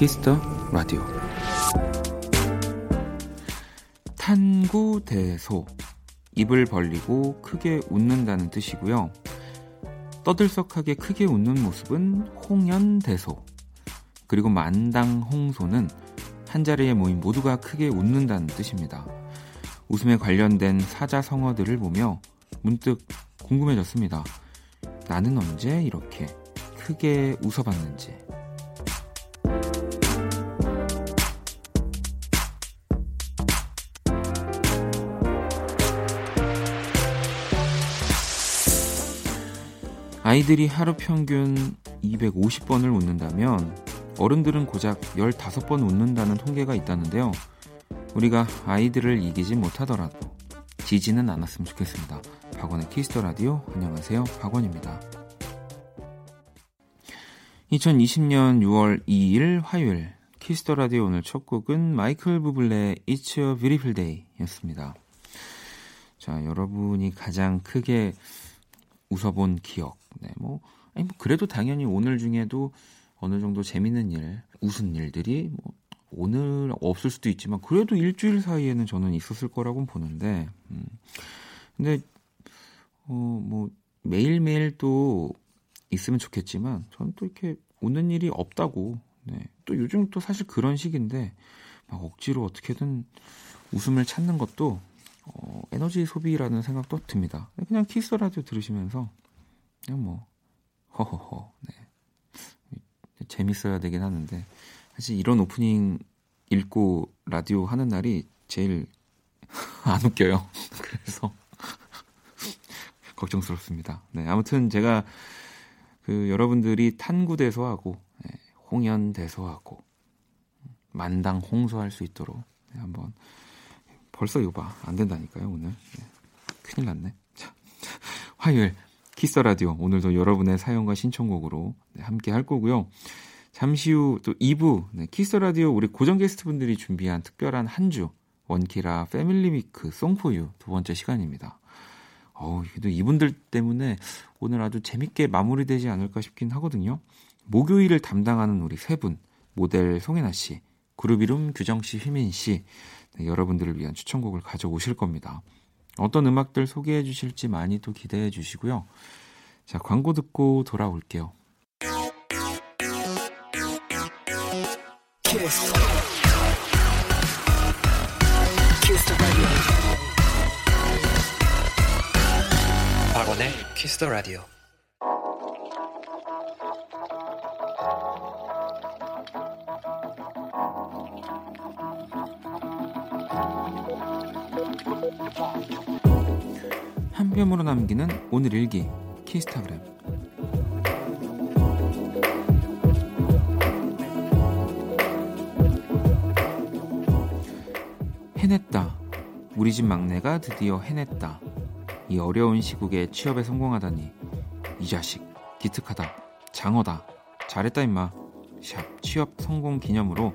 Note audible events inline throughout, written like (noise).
키스 더 라디오 탄구 대소 입을 벌리고 크게 웃는다는 뜻이고요. 떠들썩하게 크게 웃는 모습은 홍연대소 그리고 만당홍소는 한 자리에 모인 모두가 크게 웃는다는 뜻입니다. 웃음에 관련된 사자성어들을 보며 문득 궁금해졌습니다. 나는 언제 이렇게 크게 웃어봤는지. 아이들이 하루 평균 250번을 웃는다면 어른들은 고작 15번 웃는다는 통계가 있다는데요. 우리가 아이들을 이기지 못하더라도 지지는 않았으면 좋겠습니다. 박원의 키스 더 라디오 안녕하세요. 박원입니다. 2020년 6월 2일 화요일 키스 더 라디오 오늘 첫 곡은 마이클 부블레 It's a Beautiful Day였습니다. 자, 여러분이 가장 크게 웃어본 기억. 네, 뭐, 아니, 뭐, 그래도 당연히 오늘 중에도 어느 정도 재밌는 일, 웃은 일들이 뭐, 오늘 없을 수도 있지만, 그래도 일주일 사이에는 저는 있었을 거라고 보는데, 음. 근데, 어, 뭐, 매일매일 또 있으면 좋겠지만, 저는 또 이렇게 웃는 일이 없다고, 네. 또 요즘 또 사실 그런 시기인데, 막 억지로 어떻게든 웃음을 찾는 것도 어, 에너지 소비라는 생각도 듭니다. 그냥 키스 라디오 들으시면서 그냥 뭐 허허허 네. 재밌어야 되긴 하는데 사실 이런 오프닝 읽고 라디오 하는 날이 제일 (laughs) 안 웃겨요. (laughs) 그래서 (laughs) 걱정스럽습니다. 네, 아무튼 제가 그 여러분들이 탄구대소하고 네, 홍연대소하고 만당 홍소할 수 있도록 네, 한번 벌써 이거 봐. 안 된다니까요, 오늘. 네. 큰일 났네. 자, 화요일 키스 라디오 오늘도 여러분의 사연과 신청곡으로 네, 함께 할 거고요. 잠시 후 또 2부 네, 키스 라디오 우리 고정 게스트분들이 준비한 특별한 한 주 원키라 Family Week Song For You 두 번째 시간입니다. 어우, 또 이분들 때문에 오늘 아주 재밌게 마무리되지 않을까 싶긴 하거든요. 목요일을 담당하는 우리 세 분, 모델 송혜나 씨, 그룹 이름 규정 씨, 휘민 씨, 네, 여러분들을 위한 추천곡을 가져오실 겁니다. 어떤 음악들 소개해 주실지 많이 또 기대해 주시고요. 자, 광고 듣고 돌아올게요. 키스. 키스 박원의 키스 더 라디오. 한 뼘으로 남기는 오늘 일기 키스타그램 해냈다. 우리 집 막내가 드디어 해냈다. 이 어려운 시국에 취업에 성공하다니 이 자식 기특하다. 장어다. 잘했다 임마. 샵 취업 성공 기념으로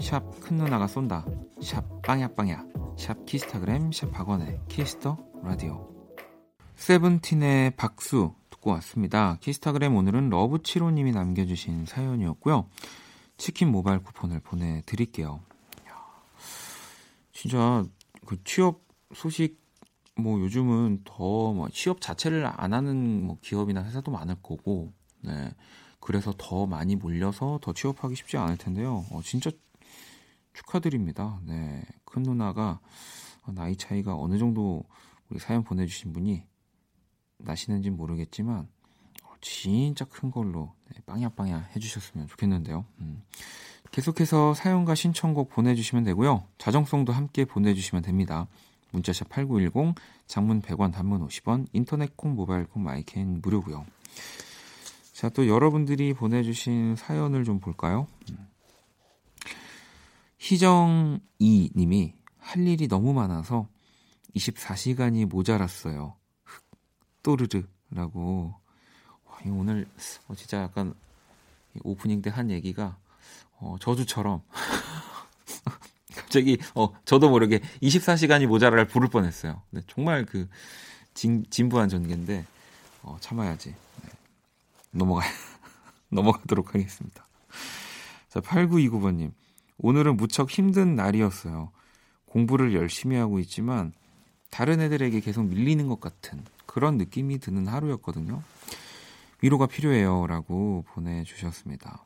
샵 큰 누나가 쏜다. 샵 빵야 빵야. 샵 키스타그램 샵 박원의 키스 더 라디오 세븐틴의 박수 듣고 왔습니다. 키스타그램 오늘은 러브치로님이 남겨주신 사연이었고요. 치킨 모바일 쿠폰을 보내드릴게요. 진짜 그 취업 소식 뭐 요즘은 더 뭐 취업 자체를 안 하는 뭐 기업이나 회사도 많을 거고, 네. 그래서 더 많이 몰려서 더 취업하기 쉽지 않을 텐데요. 어, 진짜 축하드립니다. 네. 큰 누나가 나이 차이가 어느 정도 우리 사연 보내주신 분이 나시는지 모르겠지만 어, 진짜 큰 걸로 네, 빵야빵야 해주셨으면 좋겠는데요. 음. 계속해서 사연과 신청곡 보내주시면 되고요. 자정송도 함께 보내주시면 됩니다. 문자샵 8910, 장문 100원, 단문 50원, 인터넷 콩, 모바일 콩, 마이캔 무료고요. 자, 또 여러분들이 보내주신 사연을 좀 볼까요? 음. 희정이 님이 할 일이 너무 많아서 24시간이 모자랐어요. 또르르라고. 오늘 어, 진짜 약간 오프닝 때 한 얘기가 어, 저주처럼 (laughs) 갑자기 어, 저도 모르게 24시간이 모자랄 부를 뻔했어요. 네, 정말 그 진, 진부한 전개인데 어, 참아야지. 네. 넘어가, (laughs) 넘어가도록 하겠습니다. 자, 8929번님. 오늘은 무척 힘든 날이었어요. 공부를 열심히 하고 있지만 다른 애들에게 계속 밀리는 것 같은 그런 느낌이 드는 하루였거든요. 위로가 필요해요. 라고 보내주셨습니다.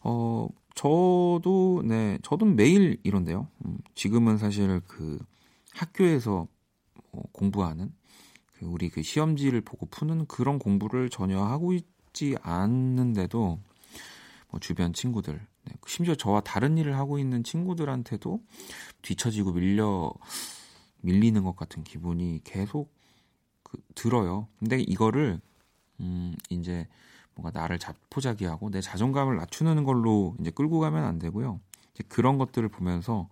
어, 저도, 네, 저도 매일 이런데요. 음, 지금은 사실 그 학교에서 어, 공부하는 그 우리 그 시험지를 보고 푸는 그런 공부를 전혀 하고 있지 않는데도 뭐 주변 친구들, 네, 심지어 저와 다른 일을 하고 있는 친구들한테도 뒤처지고 밀려 밀리는 것 같은 기분이 계속 그, 들어요. 근데 이거를 음 이제 뭔가 나를 자포자기하고 내 자존감을 낮추는 걸로 이제 끌고 가면 안 되고요. 이제 그런 것들을 보면서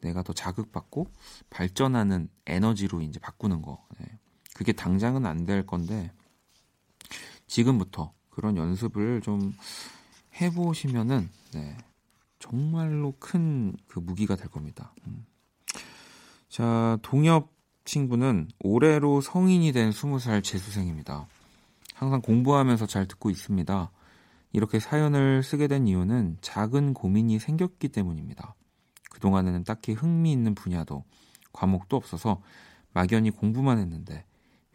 내가 더 자극받고 발전하는 에너지로 이제 바꾸는 거. 네. 그게 당장은 안 될 건데 지금부터 그런 연습을 좀 해보시면은 네, 정말로 큰 그 무기가 될 겁니다. 음. 자, 동엽 친구는 올해로 성인이 된 20살 재수생입니다. 항상 공부하면서 잘 듣고 있습니다. 이렇게 사연을 쓰게 된 이유는 작은 고민이 생겼기 때문입니다. 그동안에는 딱히 흥미있는 분야도 과목도 없어서 막연히 공부만 했는데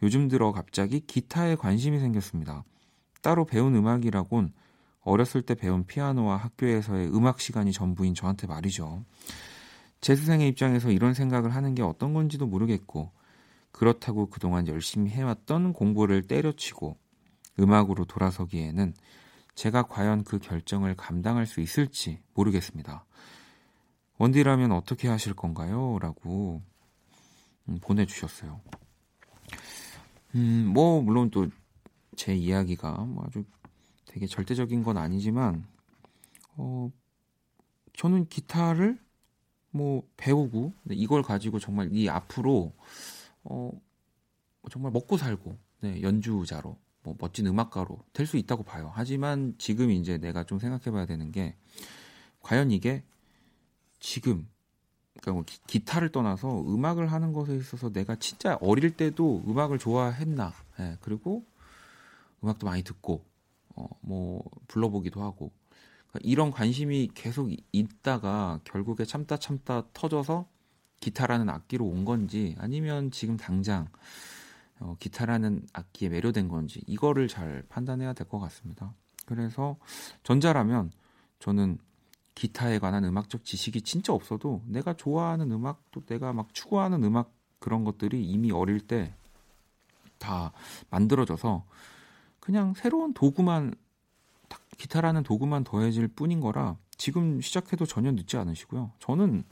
요즘 들어 갑자기 기타에 관심이 생겼습니다. 따로 배운 음악이라곤 어렸을 때 배운 피아노와 학교에서의 음악 시간이 전부인 저한테 말이죠. 재수생의 입장에서 이런 생각을 하는 게 어떤 건지도 모르겠고 그렇다고 그동안 열심히 해왔던 공부를 때려치고 음악으로 돌아서기에는 제가 과연 그 결정을 감당할 수 있을지 모르겠습니다. 원디라면 어떻게 하실 건가요? 라고 음, 보내주셨어요. 음, 뭐, 물론 또 제 이야기가 뭐 아주 되게 절대적인 건 아니지만, 어, 저는 기타를 뭐 배우고 이걸 가지고 정말 이 앞으로 어 정말 먹고 살고 네, 연주자로 뭐 멋진 음악가로 될 수 있다고 봐요. 하지만 지금 이제 내가 좀 생각해봐야 되는 게 과연 이게 지금 그러니까 뭐 기, 타를 떠나서 음악을 하는 것에 있어서 내가 진짜 어릴 때도 음악을 좋아했나? 네, 그리고 음악도 많이 듣고 어, 뭐 불러보기도 하고 그러니까 이런 관심이 계속 있다가 결국에 참다 참다 터져서 기타라는 악기로 온 건지 아니면 지금 당장 어, 기타라는 악기에 매료된 건지 이거를 잘 판단해야 될 것 같습니다. 그래서 전자라면 저는 기타에 관한 음악적 지식이 진짜 없어도 내가 좋아하는 음악 또 내가 막 추구하는 음악 그런 것들이 이미 어릴 때 다 만들어져서 그냥 새로운 도구만 기타라는 도구만 더해질 뿐인 거라 지금 시작해도 전혀 늦지 않으시고요. 저는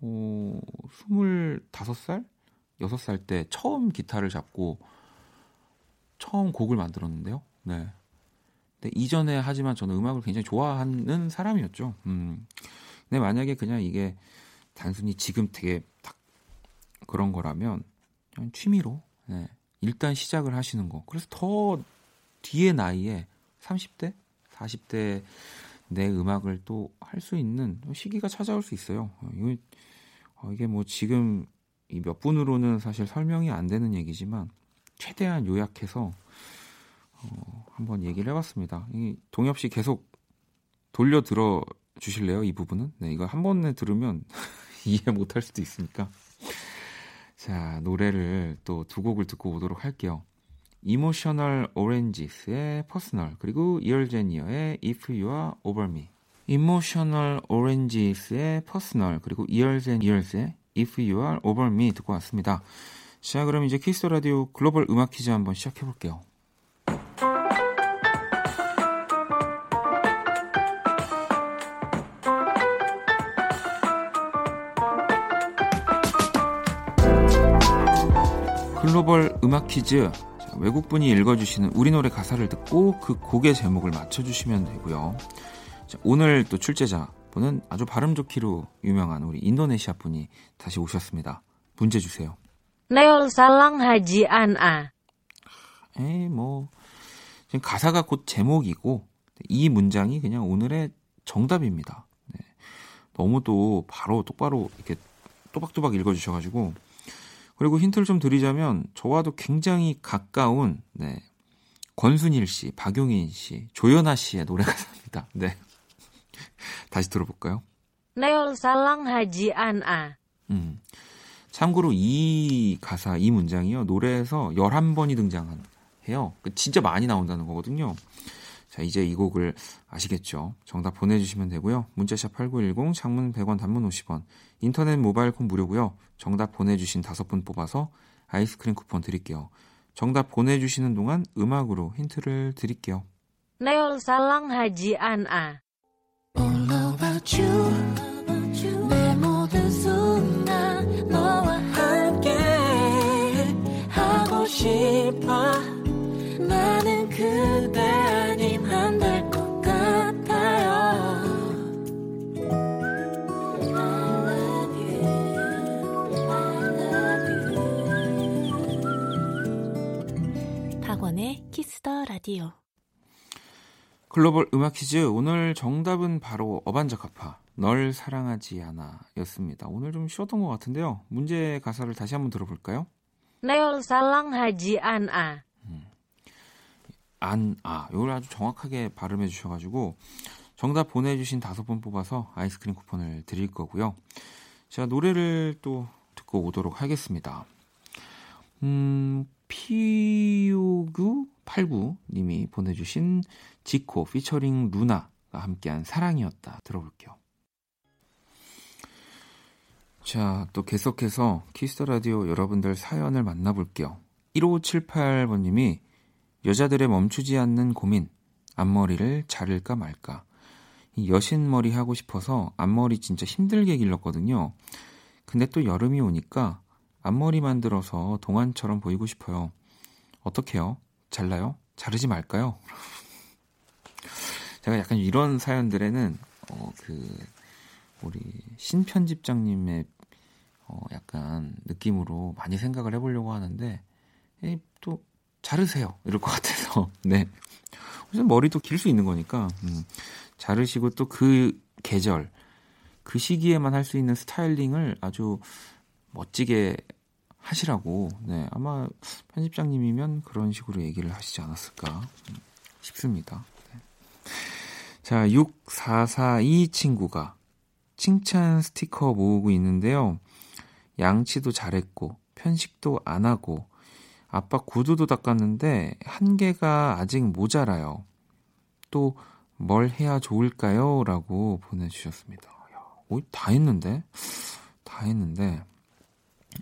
어, 25살? 6살 때 처음 기타를 잡고 처음 곡을 만들었는데요. 네. 근데 이전에 하지만 저는 음악을 굉장히 좋아하는 사람이었죠. 음. 근데 만약에 그냥 이게 단순히 지금 되게 딱 그런 거라면 그냥 취미로 네. 일단 시작을 하시는 거. 그래서 더 뒤에 나이에 30대, 40대 내 음악을 또 할 수 있는 시기가 찾아올 수 있어요. 이거, 어, 이게 뭐 지금 몇 분으로는 사실 설명이 안 되는 얘기지만 최대한 요약해서 어, 한번 얘기를 해봤습니다. 이 동엽 씨 계속 돌려 들어 주실래요? 이 부분은? 네, 이거 한 번에 들으면 (laughs) 이해 못할 수도 있으니까. 자, 노래를 또 두 곡을 듣고 오도록 할게요. Emotional Oranges의 Personal 그리고 이얼제니어의 If You Are Over Me Emotional Oranges의 Personal 그리고 이얼제니어의 If You Are Over Me 듣고 왔습니다. 자 그럼 이제 키스 라디오 글로벌 음악 퀴즈 한번 시작해 볼게요. 글로벌 음악 퀴즈 외국분이 읽어주시는 우리 노래 가사를 듣고 그 곡의 제목을 맞춰주시면 되고요. 자, 오늘 또 출제자 분은 아주 발음 좋기로 유명한 우리 인도네시아 분이 다시 오셨습니다. 문제 주세요. 네올 살랑 하지 않아. 에이 뭐 지금 가사가 곧 제목이고 이 문장이 그냥 오늘의 정답입니다. 네. 너무 또 바로 똑바로 이렇게 또박또박 읽어주셔가지고 그리고 힌트를 좀 드리자면 저와도 굉장히 가까운 네. 권순일 씨, 박용인 씨, 조연아 씨의 노래 가사입니다. 네. (laughs) 다시 들어볼까요? Neol Salang Haji An'a. 음. 참고로 이 가사, 이 문장이요. 노래에서 11번이 등장해요. 그 진짜 많이 나온다는 거거든요. 자, 이제 이 곡을 아시겠죠? 정답 보내주시면 되고요. 문자샵 8910, 장문 100원, 단문 50원, 인터넷 모바일 콩 무료고요. 정답 보내주신 다섯 분 뽑아서 아이스크림 쿠폰 드릴게요. 정답 보내주시는 동안 음악으로 힌트를 드릴게요. An'a. All about you 키스 더 라디오 글로벌 음악 퀴즈 오늘 정답은 바로 어반자카파 널 사랑하지 않아 였습니다. 오늘 좀 쉬웠던 것 같은데요. 문제 가사를 다시 한번 들어볼까요? 널 사랑하지 않아. 안, 아, 이걸 아주 정확하게 발음해 주셔가지고 정답 보내주신 다섯 분 뽑아서 아이스크림 쿠폰을 드릴 거고요. 자, 노래를 또 듣고 오도록 하겠습니다. 음, 피오구 89님이 보내주신 지코 피처링 루나가 함께한 사랑이었다 들어볼게요. 자, 또 계속해서 키스 더 라디오 여러분들 사연을 만나볼게요. 1578번님이 여자들의 멈추지 않는 고민, 앞머리를 자를까 말까. 이 여신 머리 하고 싶어서 앞머리 진짜 힘들게 길렀거든요. 근데 또 여름이 오니까 앞머리 만들어서 동안처럼 보이고 싶어요. 어떡해요? 잘라요? 자르지 말까요? (laughs) 제가 약간 이런 사연들에는 어, 그 우리 신편집장님의 어, 약간 느낌으로 많이 생각을 해보려고 하는데 에이, 또 자르세요 이럴 것 같아서 (laughs) 네 머리도 길 수 있는 거니까 음, 자르시고 또 그 계절 그 시기에만 할 수 있는 스타일링을 아주 멋지게 하시라고 네 아마 편집장님이면 그런 식으로 얘기를 하시지 않았을까 음, 싶습니다. 네. 자 6442 친구가 칭찬 스티커 모으고 있는데요. 양치도 잘했고 편식도 안 하고 아빠 구두도 닦았는데 한 개가 아직 모자라요. 또 뭘 해야 좋을까요? 라고 보내주셨습니다. 야, 오, 다 했는데? 다 했는데.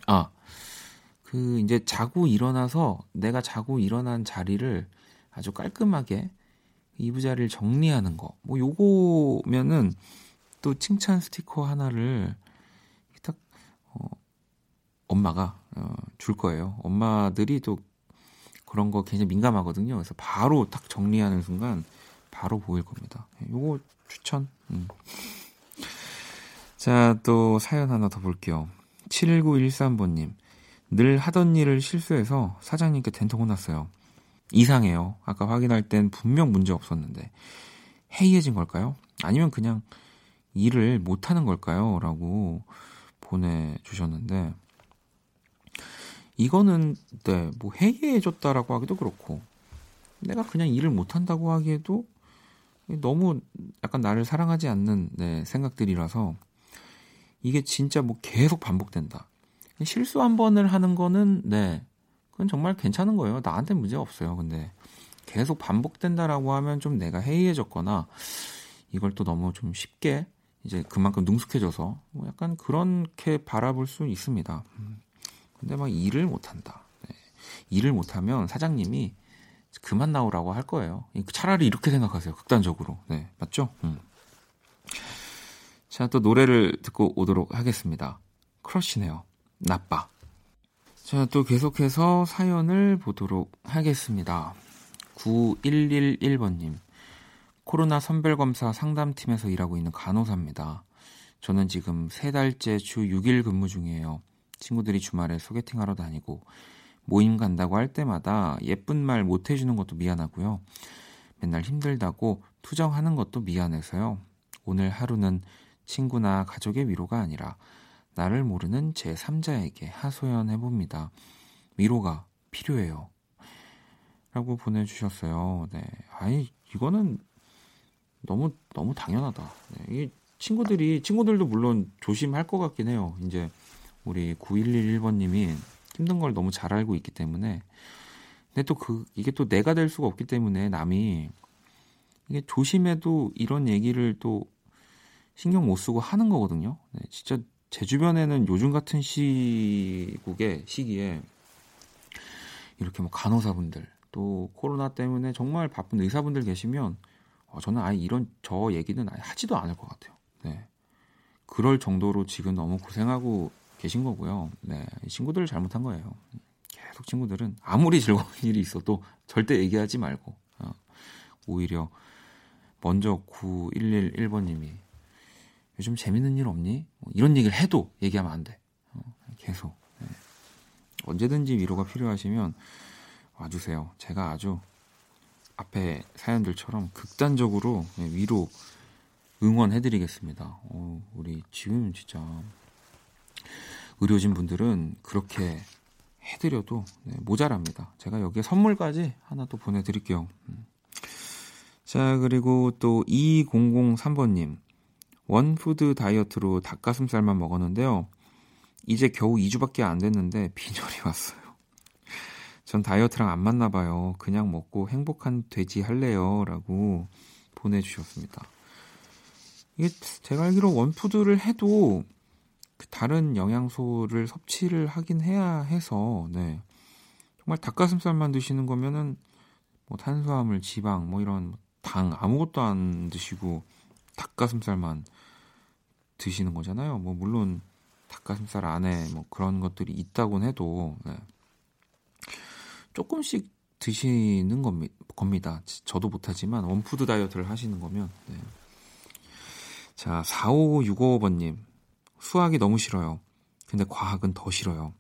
아, 그 이제 자고 일어나서 내가 자고 일어난 자리를 아주 깔끔하게 이부자리를 정리하는 거. 뭐 요거면은 또 칭찬 스티커 하나를 딱 어, 엄마가 어, 줄 거예요. 엄마들이 또 그런 거 굉장히 민감하거든요. 그래서 바로 딱 정리하는 순간 바로 보일 겁니다. 예, 요거 추천. 음. 자, 또 사연 하나 더 볼게요. 7913번님. 늘 하던 일을 실수해서 사장님께 된통 혼났어요. 이상해요. 아까 확인할 땐 분명 문제 없었는데. 해이해진 걸까요? 아니면 그냥 일을 못하는 걸까요? 라고 보내주셨는데, 이거는, 네, 뭐 해이해졌다라고 하기도 그렇고, 내가 그냥 일을 못한다고 하기에도 너무 약간 나를 사랑하지 않는 네, 생각들이라서, 이게 진짜 뭐 계속 반복된다. 실수 한 번을 하는 거는, 네, 그건 정말 괜찮은 거예요. 나한테 문제 없어요. 근데 계속 반복된다라고 하면 좀 내가 해이해졌거나, 이걸 또 너무 좀 쉽게 이제 그만큼 능숙해져서 뭐 약간 그렇게 바라볼 수 있습니다. 음. 근데 막 일을 못한다. 네. 일을 못하면 사장님이 그만 나오라고 할 거예요. 차라리 이렇게 생각하세요. 극단적으로. 네, 맞죠? 음. 자, 또 노래를 듣고 오도록 하겠습니다. 크러쉬네요. 나빠. 자, 또 계속해서 사연을 보도록 하겠습니다. 9111번님. 코로나 선별검사 상담팀에서 일하고 있는 간호사입니다. 저는 지금 세 달째 주 6일 근무 중이에요. 친구들이 주말에 소개팅하러 다니고 모임 간다고 할 때마다 예쁜 말 못 해주는 것도 미안하고요. 맨날 힘들다고 투정하는 것도 미안해서요. 오늘 하루는 친구나 가족의 위로가 아니라 나를 모르는 제 3자에게 하소연해 봅니다. 위로가 필요해요. 라고 보내주셨어요. 네. 아니, 이거는 너무, 너무 당연하다. 네. 이 친구들이, 친구들도 물론 조심할 것 같긴 해요. 이제 우리 9111번님이 힘든 걸 너무 잘 알고 있기 때문에. 근데 또 그, 이게 또 내가 될 수가 없기 때문에 남이 이게 조심해도 이런 얘기를 또 신경 못 쓰고 하는 거거든요. 네, 진짜 제 주변에는 요즘 같은 시국에 시기에 이렇게 뭐 간호사분들 또 코로나 때문에 정말 바쁜 의사분들 계시면 어, 저는 아예 이런 저 얘기는 아예 하지도 않을 것 같아요. 네. 그럴 정도로 지금 너무 고생하고 계신 거고요. 네. 친구들 잘못한 거예요. 계속 친구들은 아무리 즐거운 (laughs) 일이 있어도 절대 얘기하지 말고 어, 오히려 먼저 9111번님이 요즘 재밌는 일 없니? 뭐 이런 얘기를 해도 얘기하면 안 돼. 어, 계속. 네. 언제든지 위로가 필요하시면 와주세요. 제가 아주 앞에 사연들처럼 극단적으로 네, 위로 응원해드리겠습니다. 어, 우리 지금 진짜 의료진 분들은 그렇게 해드려도 네, 모자랍니다. 제가 여기에 선물까지 하나 또 보내드릴게요. 음. 자, 그리고 또 2003번님. 원푸드 다이어트로 닭가슴살만 먹었는데요. 이제 겨우 2주밖에 안 됐는데 빈혈이 (laughs) 왔어요. 전 다이어트랑 안 맞나 봐요. 그냥 먹고 행복한 돼지 할래요. 라고 보내주셨습니다. 이게 제가 알기로 원푸드를 해도 그 다른 영양소를 섭취를 하긴 해야 해서, 네. 정말 닭가슴살만 드시는 거면은 뭐 탄수화물, 지방, 뭐 이런 당 아무것도 안 드시고 닭가슴살만 드시는 거잖아요. 뭐 물론 닭가슴살 안에 뭐 그런 것들이 있다곤 해도 네. 조금씩 드시는 겁니다. 저도 못하지만 원푸드 다이어트를 하시는 거면 네. 자 4565번님 수학이 너무 싫어요. 근데 과학은 더 싫어요.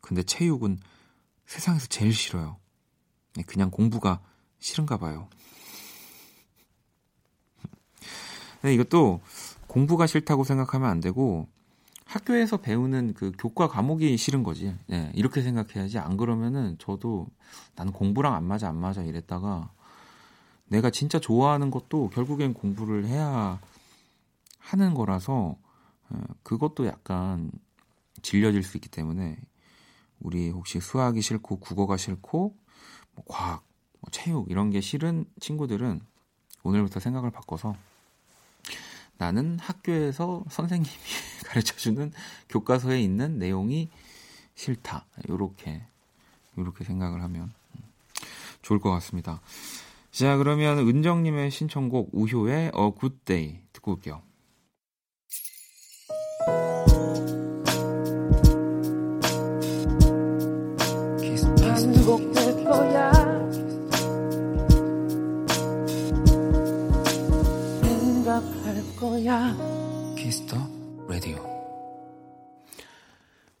근데 체육은 세상에서 제일 싫어요. 네, 그냥 공부가 싫은가 봐요. 네, 이것도 공부가 싫다고 생각하면 안 되고 학교에서 배우는 그 교과 과목이 싫은 거지. 네, 이렇게 생각해야지. 안 그러면은 저도 나는 공부랑 안 맞아, 안 맞아 이랬다가 내가 진짜 좋아하는 것도 결국엔 공부를 해야 하는 거라서 어, 그것도 약간 질려질 수 있기 때문에 우리 혹시 수학이 싫고 국어가 싫고 뭐 과학, 뭐 체육 이런 게 싫은 친구들은 오늘부터 생각을 바꿔서 나는 학교에서 선생님이 (laughs) 가르쳐주는 교과서에 있는 내용이 싫다. 요렇게, 요렇게 생각을 하면 좋을 것 같습니다. 자, 그러면 은정님의 신청곡 우효의 Good Day 듣고 올게요.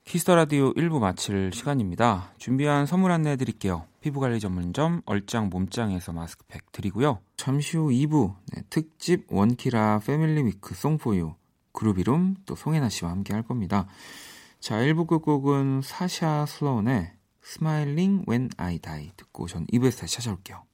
키스 더 라디오 1부 마칠 시간입니다. 준비한 선물 안내해 드릴게요. 피부관리 전문점 얼짱 몸짱에서 마스크팩 드리고요. 잠시 후 2부 네, 특집 원키라 Family Week Song For You 그룹 이름 또 송혜나 씨와 함께 할 겁니다. 자, 1부 끝곡은 사샤 슬로운의 Smiling When I Die 듣고 전 2부에서 다시 찾아올게요.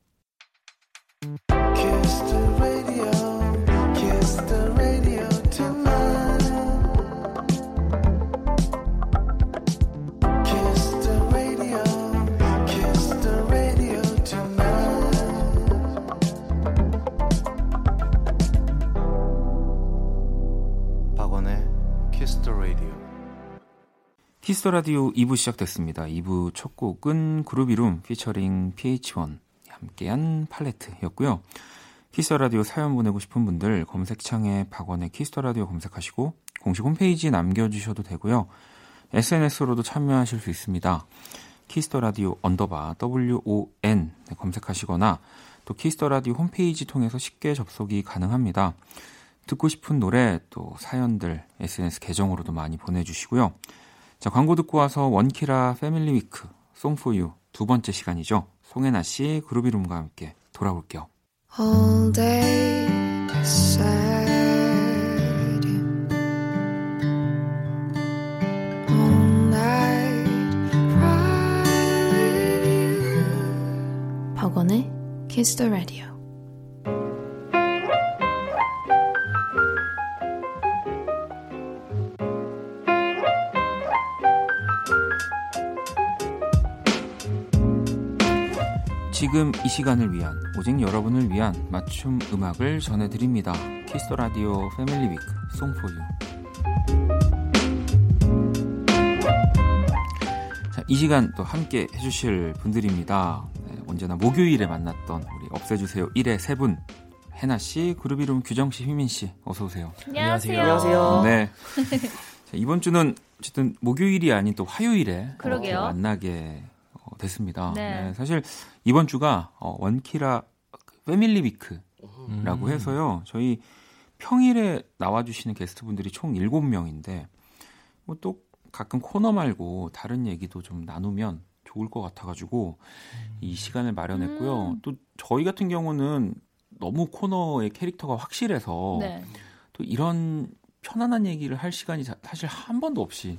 키스 더 라디오 2부 시작됐습니다. 2부 첫 곡은 그룹 이룸 피처링 pH-1 함께한 팔레트였고요. 키스 더 라디오 사연 보내고 싶은 분들 검색창에 박원의 키스 더 라디오 검색하시고 공식 홈페이지 남겨주셔도 되고요. SNS로도 참여하실 수 있습니다. 키스 더 라디오 언더바 WON 검색하시거나 또 키스 더 라디오 홈페이지 통해서 쉽게 접속이 가능합니다. 듣고 싶은 노래 또 사연들 SNS 계정으로도 많이 보내주시고요. 자, 광고 듣고 와서 원키라 패밀리 위크 송포유 두 번째 시간이죠. 송혜나 씨, 그루비룸과 함께 돌아올게요. All day beside him. All night cry with you. 박원의 Kiss the Radio. 지금 이 시간을 위한 오직 여러분을 위한 맞춤 음악을 전해드립니다. 키스 더 라디오 Family Week Song For You. 자, 이 시간 또 함께 해주실 분들입니다. 네, 언제나 목요일에 만났던 우리 없애주세요 1의 세 분. 해나 씨, 그룹 이름 규정 씨, 휘민 씨, 어서 오세요. 안녕하세요. 안녕하세요. 네. 자, 이번 주는 어쨌든 목요일이 아닌 또 화요일에 만나게 어, 됐습니다. 네. 사실 이번 주가 어, 원키라 패밀리 위크라고 해서요. 저희 평일에 나와주시는 게스트분들이 총 7명인데 뭐 또 가끔 코너 말고 다른 얘기도 좀 나누면 좋을 것 같아가지고 이 시간을 마련했고요. 음. 또 저희 같은 경우는 너무 코너의 캐릭터가 확실해서 네. 또 이런 편안한 얘기를 할 시간이 자- 사실 한 번도 없이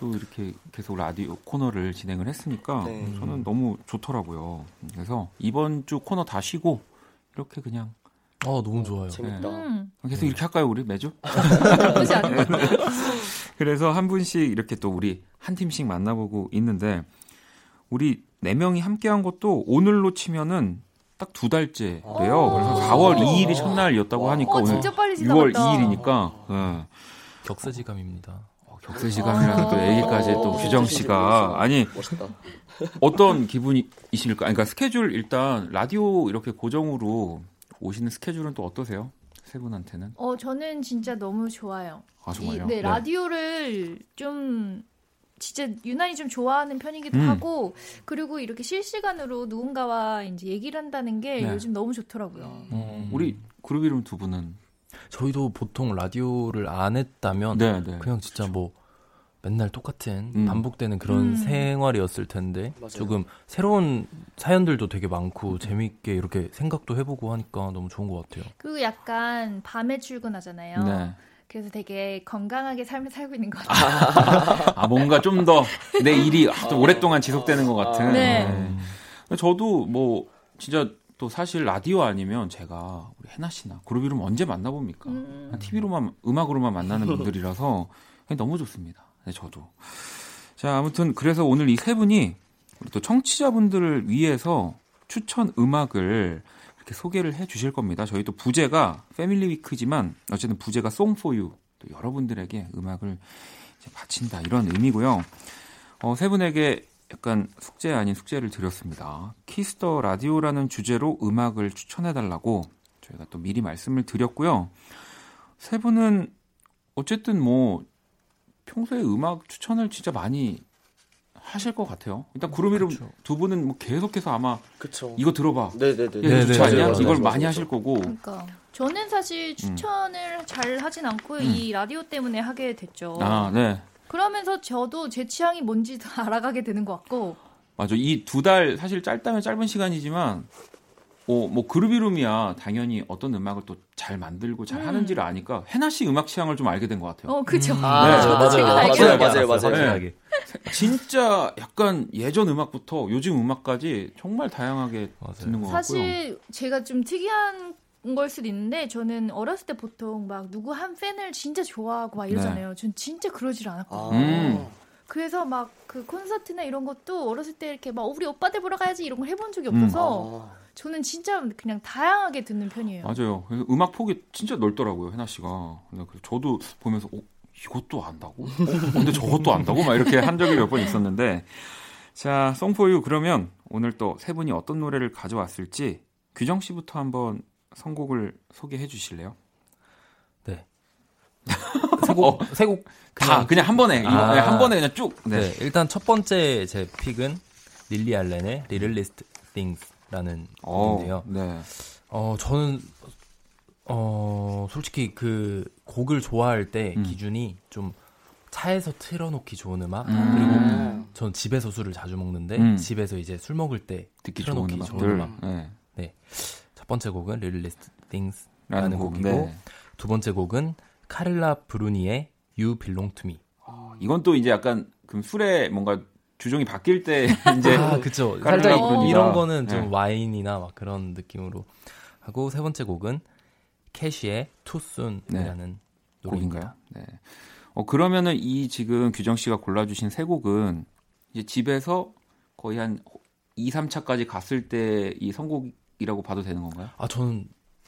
또 이렇게 계속 라디오 코너를 진행을 했으니까 네. 저는 너무 좋더라고요. 그래서 이번 주 코너 다 쉬고 이렇게 그냥 어 너무 좋아요. 재밌다. 음, 계속 이렇게 할까요, 우리 매주? (laughs) 나쁘지 같아요. 그래서 한 분씩 이렇게 또 우리 한 팀씩 만나보고 있는데 우리 네 명이 함께한 것도 오늘로 치면은 딱 두 달째래요. 그래서 4월 2일이 첫날이었다고 하니까 어, 오늘 진짜 빨리 6월 지나갔다. 2일이니까 예. 격세지감입니다. 어, 격세지감이라는 또 얘기까지 또 어, 규정 씨가 아니 멋있다. 어떤 기분이실까? 그러니까 스케줄 일단 라디오 이렇게 고정으로 오시는 스케줄은 또 어떠세요? 세 분한테는? 어, 저는 진짜 너무 좋아요. 아 정말요? 이, 네, 라디오를 좀 진짜 유난히 좀 좋아하는 편이기도 음. 하고 그리고 이렇게 실시간으로 누군가와 이제 얘기를 한다는 게 네. 요즘 너무 좋더라고요. 음. 우리 그룹 이름 두 분은 저희도 보통 라디오를 안 했다면 네, 네. 그냥 진짜 뭐 맨날 똑같은 음. 반복되는 그런 음. 생활이었을 텐데 맞아요. 조금 새로운 사연들도 되게 많고 재밌게 이렇게 생각도 해보고 하니까 너무 좋은 것 같아요. 그리고 약간 밤에 출근하잖아요. 네. 그래서 되게 건강하게 삶을 살고 있는 것 (laughs) 같아요. 아 뭔가 좀 더 내 일이 아, 좀 오랫동안 지속되는 것 같은. 네. 네. 저도 뭐 진짜 또 사실 라디오 아니면 제가 우리 해나 씨나 그룹 이름 언제 만나봅니까? 음. TV로만 음악으로만 만나는 (laughs) 분들이라서 너무 좋습니다. 네, 저도. 자 아무튼 그래서 오늘 이 세 분이 우리 또 청취자분들을 위해서 추천 음악을 이렇게 소개를 해 주실 겁니다. 저희 또 부제가 패밀리 위크지만 어쨌든 부제가 송 포유 또 여러분들에게 음악을 이제 바친다 이런 의미고요. 어, 세 분에게 약간 숙제 아닌 숙제를 드렸습니다. Kiss the Radio라는 주제로 음악을 추천해 달라고 저희가 또 미리 말씀을 드렸고요. 세 분은 어쨌든 뭐 평소에 음악 추천을 진짜 많이 하실 것 같아요. 일단 그룹 이름 그쵸. 두 분은 뭐 계속해서 아마 그쵸. 이거 들어봐. 네네네. 네, 좋지 네, 않냐? 맞아요, 이걸 맞아요, 많이 맞아요. 하실 거고. 그러니까 저는 사실 추천을 잘 하진 않고 음. 이 라디오 때문에 하게 됐죠. 아, 네. 그러면서 저도 제 취향이 뭔지도 (laughs) 알아가게 되는 것 같고 맞아. 이 두 달 사실 짧다면 짧은 시간이지만 어, 뭐 그룹 이름이야 당연히 어떤 음악을 또 잘 만들고 잘 음. 하는지를 아니까 해나 씨 음악 취향을 좀 알게 된 것 같아요. 어 그죠. 아, 네. 저도 제가 맞아요, 알게 맞아요, 됐어요. 맞아요, 맞아요. 확실하게. 진짜 약간 예전 음악부터 요즘 음악까지 정말 다양하게 맞아요. 듣는 것 같고요. 사실 제가 좀 특이한 걸 수도 있는데 저는 어렸을 때 보통 막 누구 한 팬을 진짜 좋아하고 막 이러잖아요. 전 진짜 그러질 아. 않았거든요. 음. 그래서 막 그 콘서트나 이런 것도 어렸을 때 이렇게 막 우리 오빠들 보러 가야지 이런 걸 해본 적이 없어서 아. 저는 진짜 그냥 다양하게 듣는 편이에요. 맞아요. 그래서 음악 폭이 진짜 넓더라고요, 해나 씨가. 근데 그래서 저도 보면서 어, 이것도 안다고? 어, 근데 저것도 안다고? 막 이렇게 한 적이 몇 번 있었는데. 자, 송포유 그러면 오늘 또 세 분이 어떤 노래를 가져왔을지 규정 씨부터 한번 선곡을 소개해 주실래요? 네. (laughs) 세곡 세곡 다 그냥 한 번에 이거 아. 네, 한 번에 그냥 쭉. 네. 네. 일단 첫 번째 제 픽은 릴리 알렌의 Little List Things라는 어, 곡인데요. 네. 어 저는 어 솔직히 그 곡을 좋아할 때 음. 기준이 좀 차에서 틀어놓기 좋은 음악 음. 그리고 전 집에서 술을 자주 먹는데 음. 집에서 이제 술 먹을 때 듣기 좋은 틀어놓기 음악들. 좋은 음악. 네. 첫 번째 곡은 Little List Things라는 라는 곡. 곡이고 네. 두 번째 곡은 카를라 브루니의 You Belong to Me. 이건 또 이제 약간 그 술에 뭔가 주종이 바뀔 때 (laughs) 이제 아, 그쵸. 살짝 부르니까. 이런 거는 좀 네. 와인이나 막 그런 느낌으로 하고 세 번째 곡은 캐시의 투순이라는 노래입니다. 곡인가요? 네. 어 그러면은 이 지금 규정 씨가 골라주신 세 곡은 이제 집에서 거의 한 2, 3차까지 갔을 때 이 선곡 이라고 봐도 되는 건가요? 아, 저는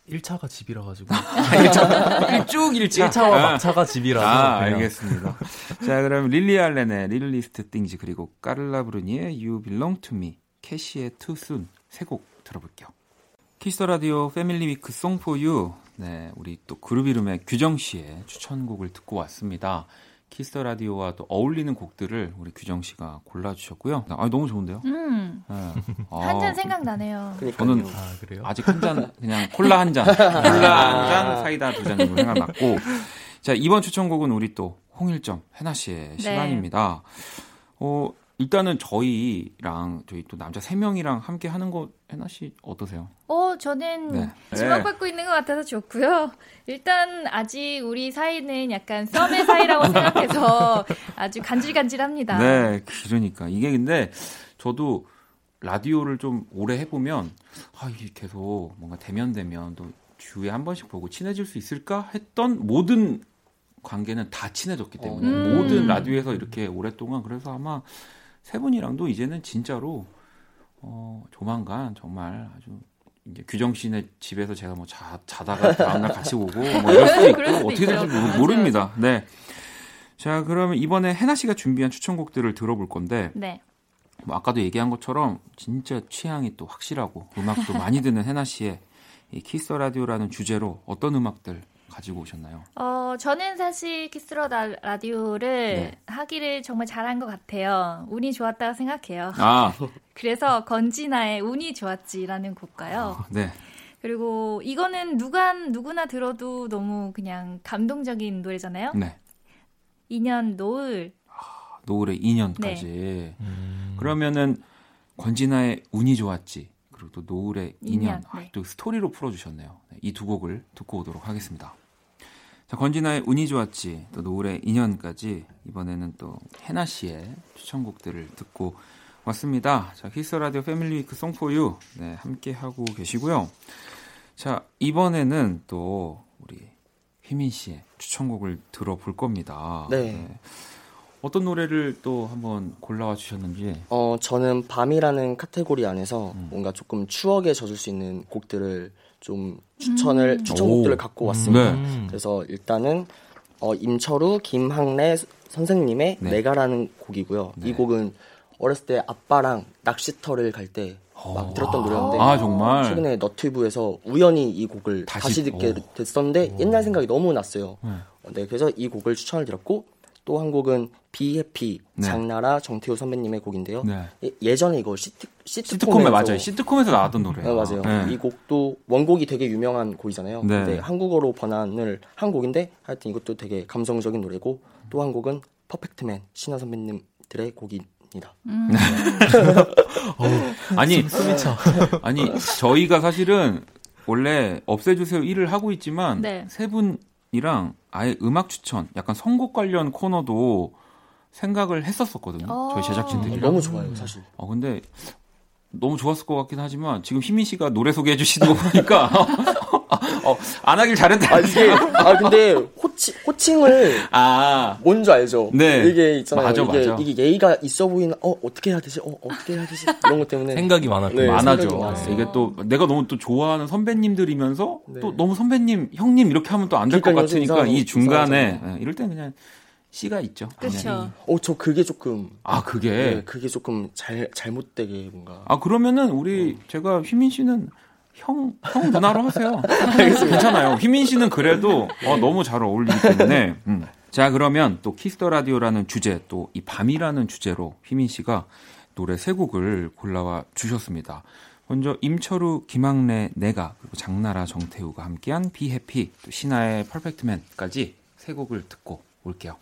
1차가 집이라 가지고 (laughs) 쭉 1차. 1차와 막차가 집이라서 아, 그냥 알겠습니다. 자, 그럼 릴리 알렌의 Littlest Things 그리고 까를라 브루니의 You Belong to Me, 캐시의 Too Soon 세곡 들어볼게요. Kiss the Radio Family Week Song for You. 네, 우리 또 그룹 이름의 규정 씨의 추천곡을 듣고 왔습니다. 키스 라디오와 또 어울리는 곡들을 우리 규정 씨가 골라 주셨고요. 아, 너무 좋은데요? 음, 네. 한 (laughs) 잔 아, 생각나네요. 저는 아, 그래요? 아직 한 잔 그냥 콜라 한 잔, (laughs) 콜라 한 잔, 사이다 두 잔 정도 생각났고 자 이번 추천곡은 우리 또 홍일점 해나 씨의 시간입니다. 어 일단은 저희랑 저희 또 남자 세 명이랑 함께 하는 거 해나 씨 어떠세요? 어, 저는 네. 주목받고 있는 것 같아서 좋고요. 일단 아직 우리 사이는 약간 썸의 사이라고 (laughs) 생각해서 아주 간질간질합니다. 네, 그러니까 이게 근데 저도 라디오를 좀 오래 해보면 아 이게 계속 뭔가 대면 대면 또 주에 한 번씩 보고 친해질 수 있을까 했던 모든 관계는 다 친해졌기 때문에 음. 모든 라디오에서 이렇게 오랫동안 그래서 아마 세 분이랑도 이제는 진짜로 어 조만간 정말 아주 이제 규정 씨네 집에서 제가 뭐 자, 자다가 다음날 같이 오고 뭐 이럴 수도 있고 어떻게 될지. 모르. 모릅니다. 네. 자, 그러면 이번에 해나 씨가 준비한 추천곡들을 들어볼 건데 네. 뭐 아까도 얘기한 것처럼 진짜 취향이 또 확실하고 음악도 많이 듣는 해나 씨의 이 Kiss the Radio라는 주제로 어떤 음악들 가지고 오셨나요? 어, 저는 사실 Kiss the Ra- Radio를 네. 하기를 정말 잘한 것 같아요. 운이 좋았다고 생각해요. 아, (laughs) 그래서 권진아의 운이 좋았지라는 곡과요. 네. 그리고 이거는 누가 누구나 들어도 너무 그냥 감동적인 노래잖아요. 네. 2년 노을. 노을의 2년까지. 음. 그러면은 권진아의 운이 좋았지. 그리고 또 노을의 2년. 인연, 아, 네. 또 스토리로 풀어주셨네요. 이 두 곡을 듣고 오도록 하겠습니다. 자, 권진아의 운이 좋았지. 또 노을의 2년까지 이번에는 또 해나 씨의 추천곡들을 듣고 왔습니다. 자, Kiss the Radio Family Week Song for You 네, 함께 하고 계시고요. 자, 이번에는 또 우리 휘민 씨의 추천곡을 들어볼 겁니다. 네. 어떤 노래를 또 한번 골라와 주셨는지. 어, 저는 밤이라는 카테고리 안에서 음. 뭔가 조금 추억에 젖을 수 있는 곡들을 좀 추천을 음. 추천곡들을 오. 갖고 왔습니다. 음. 그래서 일단은 어, 임철우, 김학래 선생님의 네. 내가라는 곡이고요. 네. 이 곡은 어렸을 때 아빠랑 낚시터를 갈 때 막 들었던 노래인데 아, 정말. 최근에 너튜브에서 우연히 이 곡을 다시- 다시, 듣게 오. 됐었는데 옛날 생각이 너무 났어요. 네. 어, 네, 그래서 이 곡을 추천을 드렸고 또 한 곡은 비해피 네. 장나라 정태우 선배님의 곡인데요. 네. 예- 예전에 이거 시트, 시트콤에 맞아요. 시트콤에서 나왔던 노래예요. 네, 맞아요. 네. 이 곡도 원곡이 되게 유명한 곡이잖아요. 네. 근데 한국어로 번안을 한 곡인데 하여튼 이것도 되게 감성적인 노래고 또 한 곡은 퍼펙트맨 신화 선배님들의 곡입니다. 음. (laughs) 아니, 숨이 차. 아니 저희가 사실은 원래 없애주세요 1을 하고 있지만 네. 세분 이랑 아예 음악 추천, 약간 선곡 관련 코너도 생각을 했었었거든요. 어. 저희 제작진들이. 너무 좋아요, 사실. 어 근데 너무 좋았을 것 같긴 하지만 지금 희민 씨가 노래 소개해 주시는 거 보니까 (laughs) 어, 안 하길 잘했다. 아 이게 아 근데 호칭 호칭을 아, 뭔지 알죠? 네. 이게 있잖아요. 맞아, 이게 맞아. 이게 예의가 있어 보이는 어 어떻게 해야 되지? 어 어떻게 해야 되지? 이런 것 때문에 생각이 많았고 네, 많아져. 생각이. 이게 또 내가 너무 또 좋아하는 선배님들이면서 네. 또 너무 선배님, 형님 이렇게 하면 또 안 될 것 같으니까. 이 중간에. 예, 이럴 땐 그냥 씨가 있죠. 그쵸. 그냥. 어저 그게 조금 아 그게 네, 그게 조금 잘 잘못되게 뭔가 아 그러면은 우리 제가 휘민 씨는 형, 형 누나로 하세요. 괜찮아요. 휘민 씨는 그래도 어, 너무 잘 어울리기 때문에. 음. 자, 그러면 또 Kiss the Radio라는 주제, 또 이 밤이라는 주제로 휘민 씨가 노래 세 곡을 골라와 주셨습니다. 먼저 임철우, 김학래, 내가 그리고 장나라, 정태우가 함께한 Be Happy, 또 신화의 Perfect Man까지 세 곡을 듣고 올게요.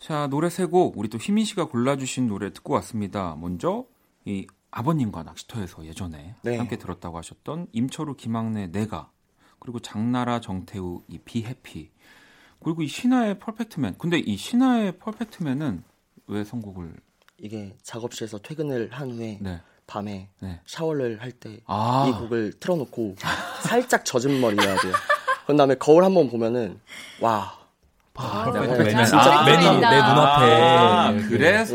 자, 노래 세 곡, 우리 또 휘민 씨가 골라주신 노래 듣고 왔습니다. 먼저, 이 아버님과 낚시터에서 예전에 네. 함께 들었다고 하셨던 임철우, 김학래, 내가, 그리고 장나라, 정태우, 이 비해피, 그리고 이 신화의 퍼펙트맨. 근데 이 신화의 퍼펙트맨은 왜 선곡을 이게 작업실에서 퇴근을 한 후에 네. 밤에 네. 샤워를 할 때이 아. 곡을 틀어놓고 살짝 젖은 머리여야 돼요. 그런 다음에 거울 한번 보면은 와 아, 네, 맨, 진짜 진짜 맨이 내. 눈앞에. 아. 그래서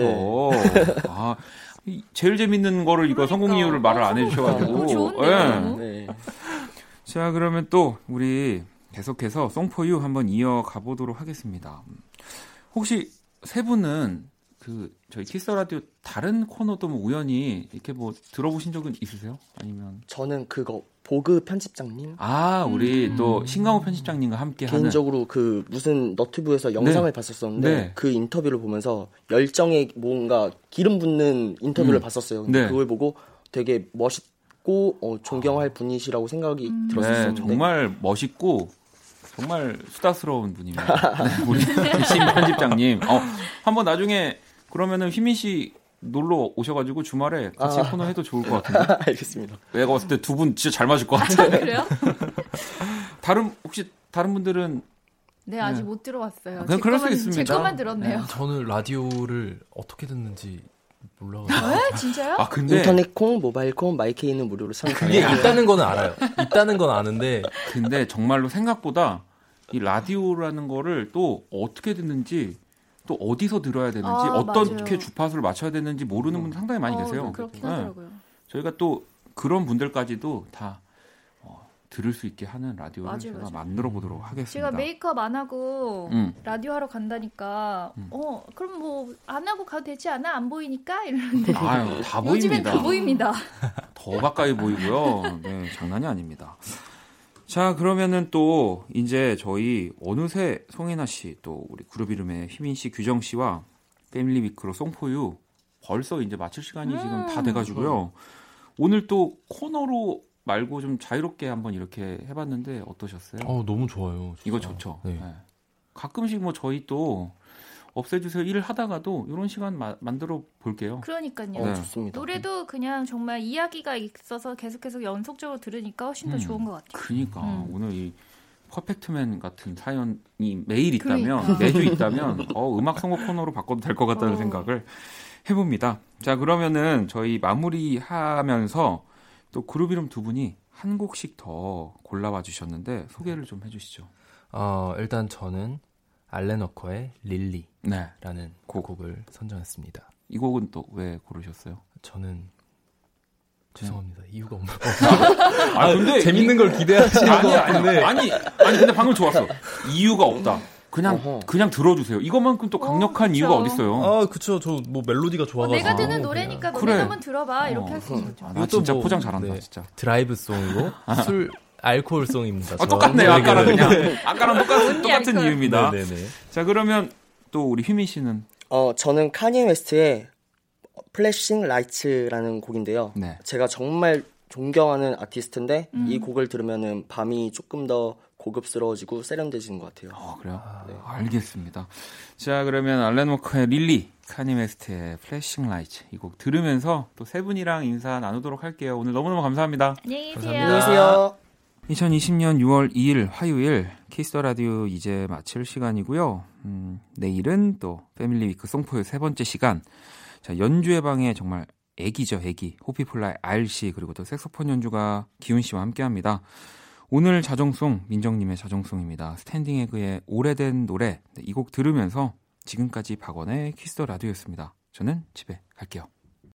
아, 이 제일 재밌는 거를 이거 성공 그러니까. 이유를 말을 안 어, 해주셔가지고. 예. 네. 자 그러면 또 우리 계속해서 송포유 한번 이어가 보도록 하겠습니다. 혹시 세 분은 그 저희 키스 라디오 다른 코너도 뭐 우연히 이렇게 뭐 들어보신 적은 있으세요? 아니면 저는 그거 보그 편집장님 아 우리 또 신강호 편집장님과 함께 하는 개인적으로 그 무슨 너튜브에서 영상을 네. 봤었었는데 네. 그 인터뷰를 보면서 열정에 뭔가 기름 붓는 인터뷰를 음. 봤었어요. 근데 네. 그걸 보고 되게 멋있고 어, 존경할 분이시라고 생각이 들었었는데 네, 정말 멋있고 정말 수다스러운 분입니다. (laughs) 네, 우리 신 편집장님. 어, 한번 나중에 그러면은 휘민 씨 놀러 오셔가지고 주말에 같이 아. 코너 해도 좋을 것 같은데. (laughs) 알겠습니다. 내가 봤을 때 두 분 진짜 잘 맞을 것 같아. 그래요? (laughs) 다른 혹시 다른 분들은 네, 아직 네. 못 들어왔어요. 아, 그냥 제 그럴 수 것만- 있습니다. 제 것만 들었네요. 저는 라디오를 어떻게 듣는지 몰라가지고. 에? 진짜요? 아 근데 인터넷 콩, 모바일 콩, 마이케이는 무료로 그게 참가해요. 있다는 거는 알아요. 있다는 건 아는데 근데 정말로 생각보다 이 라디오라는 거를 또 어떻게 듣는지 또 어디서 들어야 되는지 아, 어떻게 맞아요. 주파수를 맞춰야 되는지 모르는 분 상당히 많이 어, 계세요. 그렇긴 네. 하더라고요. 저희가 또 그런 분들까지도 다 어, 들을 수 있게 하는 라디오를 맞아요, 제가 맞아요. 만들어 보도록 하겠습니다. 제가 메이크업 안 하고 음. 라디오 하러 간다니까 음. 어 그럼 뭐 안 하고 가도 되지 않아 안 보이니까 이러는데 (laughs) 아유, 다 요즘엔 보입니다. 다 보입니다. 더 가까이 보이고요. 네, 장난이 아닙니다. 자, 그러면은 또 이제 저희 어느새 송혜나 씨, 또 우리 그룹 이름의 휘민 씨, 규정 씨와 패밀리 위크로 송포유 벌써 이제 마칠 시간이 지금 다 돼가지고요. 오늘 또 코너로 말고 좀 자유롭게 한번 이렇게 해봤는데 어떠셨어요? 어, 너무 좋아요. 진짜. 이거 좋죠. 네. 네. 가끔씩 뭐 저희 또 없애주세요 일을 하다가도 이런 시간 마- 만들어 볼게요. 그러니까요. 네. 어, 좋습니다. 노래도 그냥 정말 이야기가 있어서 계속 계속 연속적으로 들으니까 훨씬 더 음. 좋은 것 같아요. 그러니까 음. 오늘 이 퍼펙트맨 같은 사연이 매일 있다면 그러니까. (laughs) 매주 있다면 어, 음악 선곡 코너로 바꿔도 될 것 같다는 어. 생각을 해봅니다. 자 그러면은 저희 마무리하면서 또 그룹 이름 두 분이 한 곡씩 더 골라와 주셨는데 소개를 좀 해주시죠. 어, 일단 저는 알렌워커의 릴리라는 네, 곡. 곡을 선정했습니다. 이 곡은 또 왜 고르셨어요? 저는 죄송합니다. 이유가 없는 (laughs) 아 근데 재밌는 걸 기대하시는 것 아니 아니 같은데 아니 아니 근데 방금 좋았어. 이유가 없다. 그냥 어허. 그냥 들어주세요. 이것만큼 또 강력한 그쵸. 이유가 어딨어요? 아, 그쵸. 저 뭐 멜로디가 어, 좋아가지고. 내가 듣는 노래니까 너네 그래. 한번 들어봐 이렇게 어. 할수 있는 거죠. 아, 나 진짜 뭐, 포장 잘한다 네. 진짜. 드라이브 song이고 (laughs) 술 알코올 song입니다. 아, 똑같네요. 아까랑 그냥 아까랑 똑같은 똑같은. 이유입니다. 네네네. 자 그러면 또 우리 휘민 씨는 어, 저는 카니예 웨스트의 Flashing Lights라는 곡인데요. 네. 제가 정말 존경하는 아티스트인데 음. 이 곡을 들으면은 밤이 조금 더 고급스러워지고 세련돼지는 것 같아요. 어 그래요? 네. 알겠습니다. 자 그러면 앨런 워커의 Lily, 카니예 웨스트의 Flashing Lights 이곡 들으면서 또 세 분이랑 인사 나누도록 할게요. 오늘 너무너무 감사합니다. 안녕히 계세요. 감사합니다. 안녕히 계세요. 2020년 6월 2일 화요일 Kiss the Radio 이제 마칠 시간이고요. 음, 내일은 또 Family Week Song for You의 세 번째 시간. 자, 연주의 방에 정말 애기죠, 애기. 호피폴라의 아일 씨 그리고 또 색소폰 연주가 기훈 씨와 함께 합니다. 오늘 자정 song 민정님의 자정 song입니다. 스탠딩 에그의 오래된 노래 네, 이곡 들으면서 지금까지 박원의 Kiss the Radio였습니다. 저는 집에 갈게요.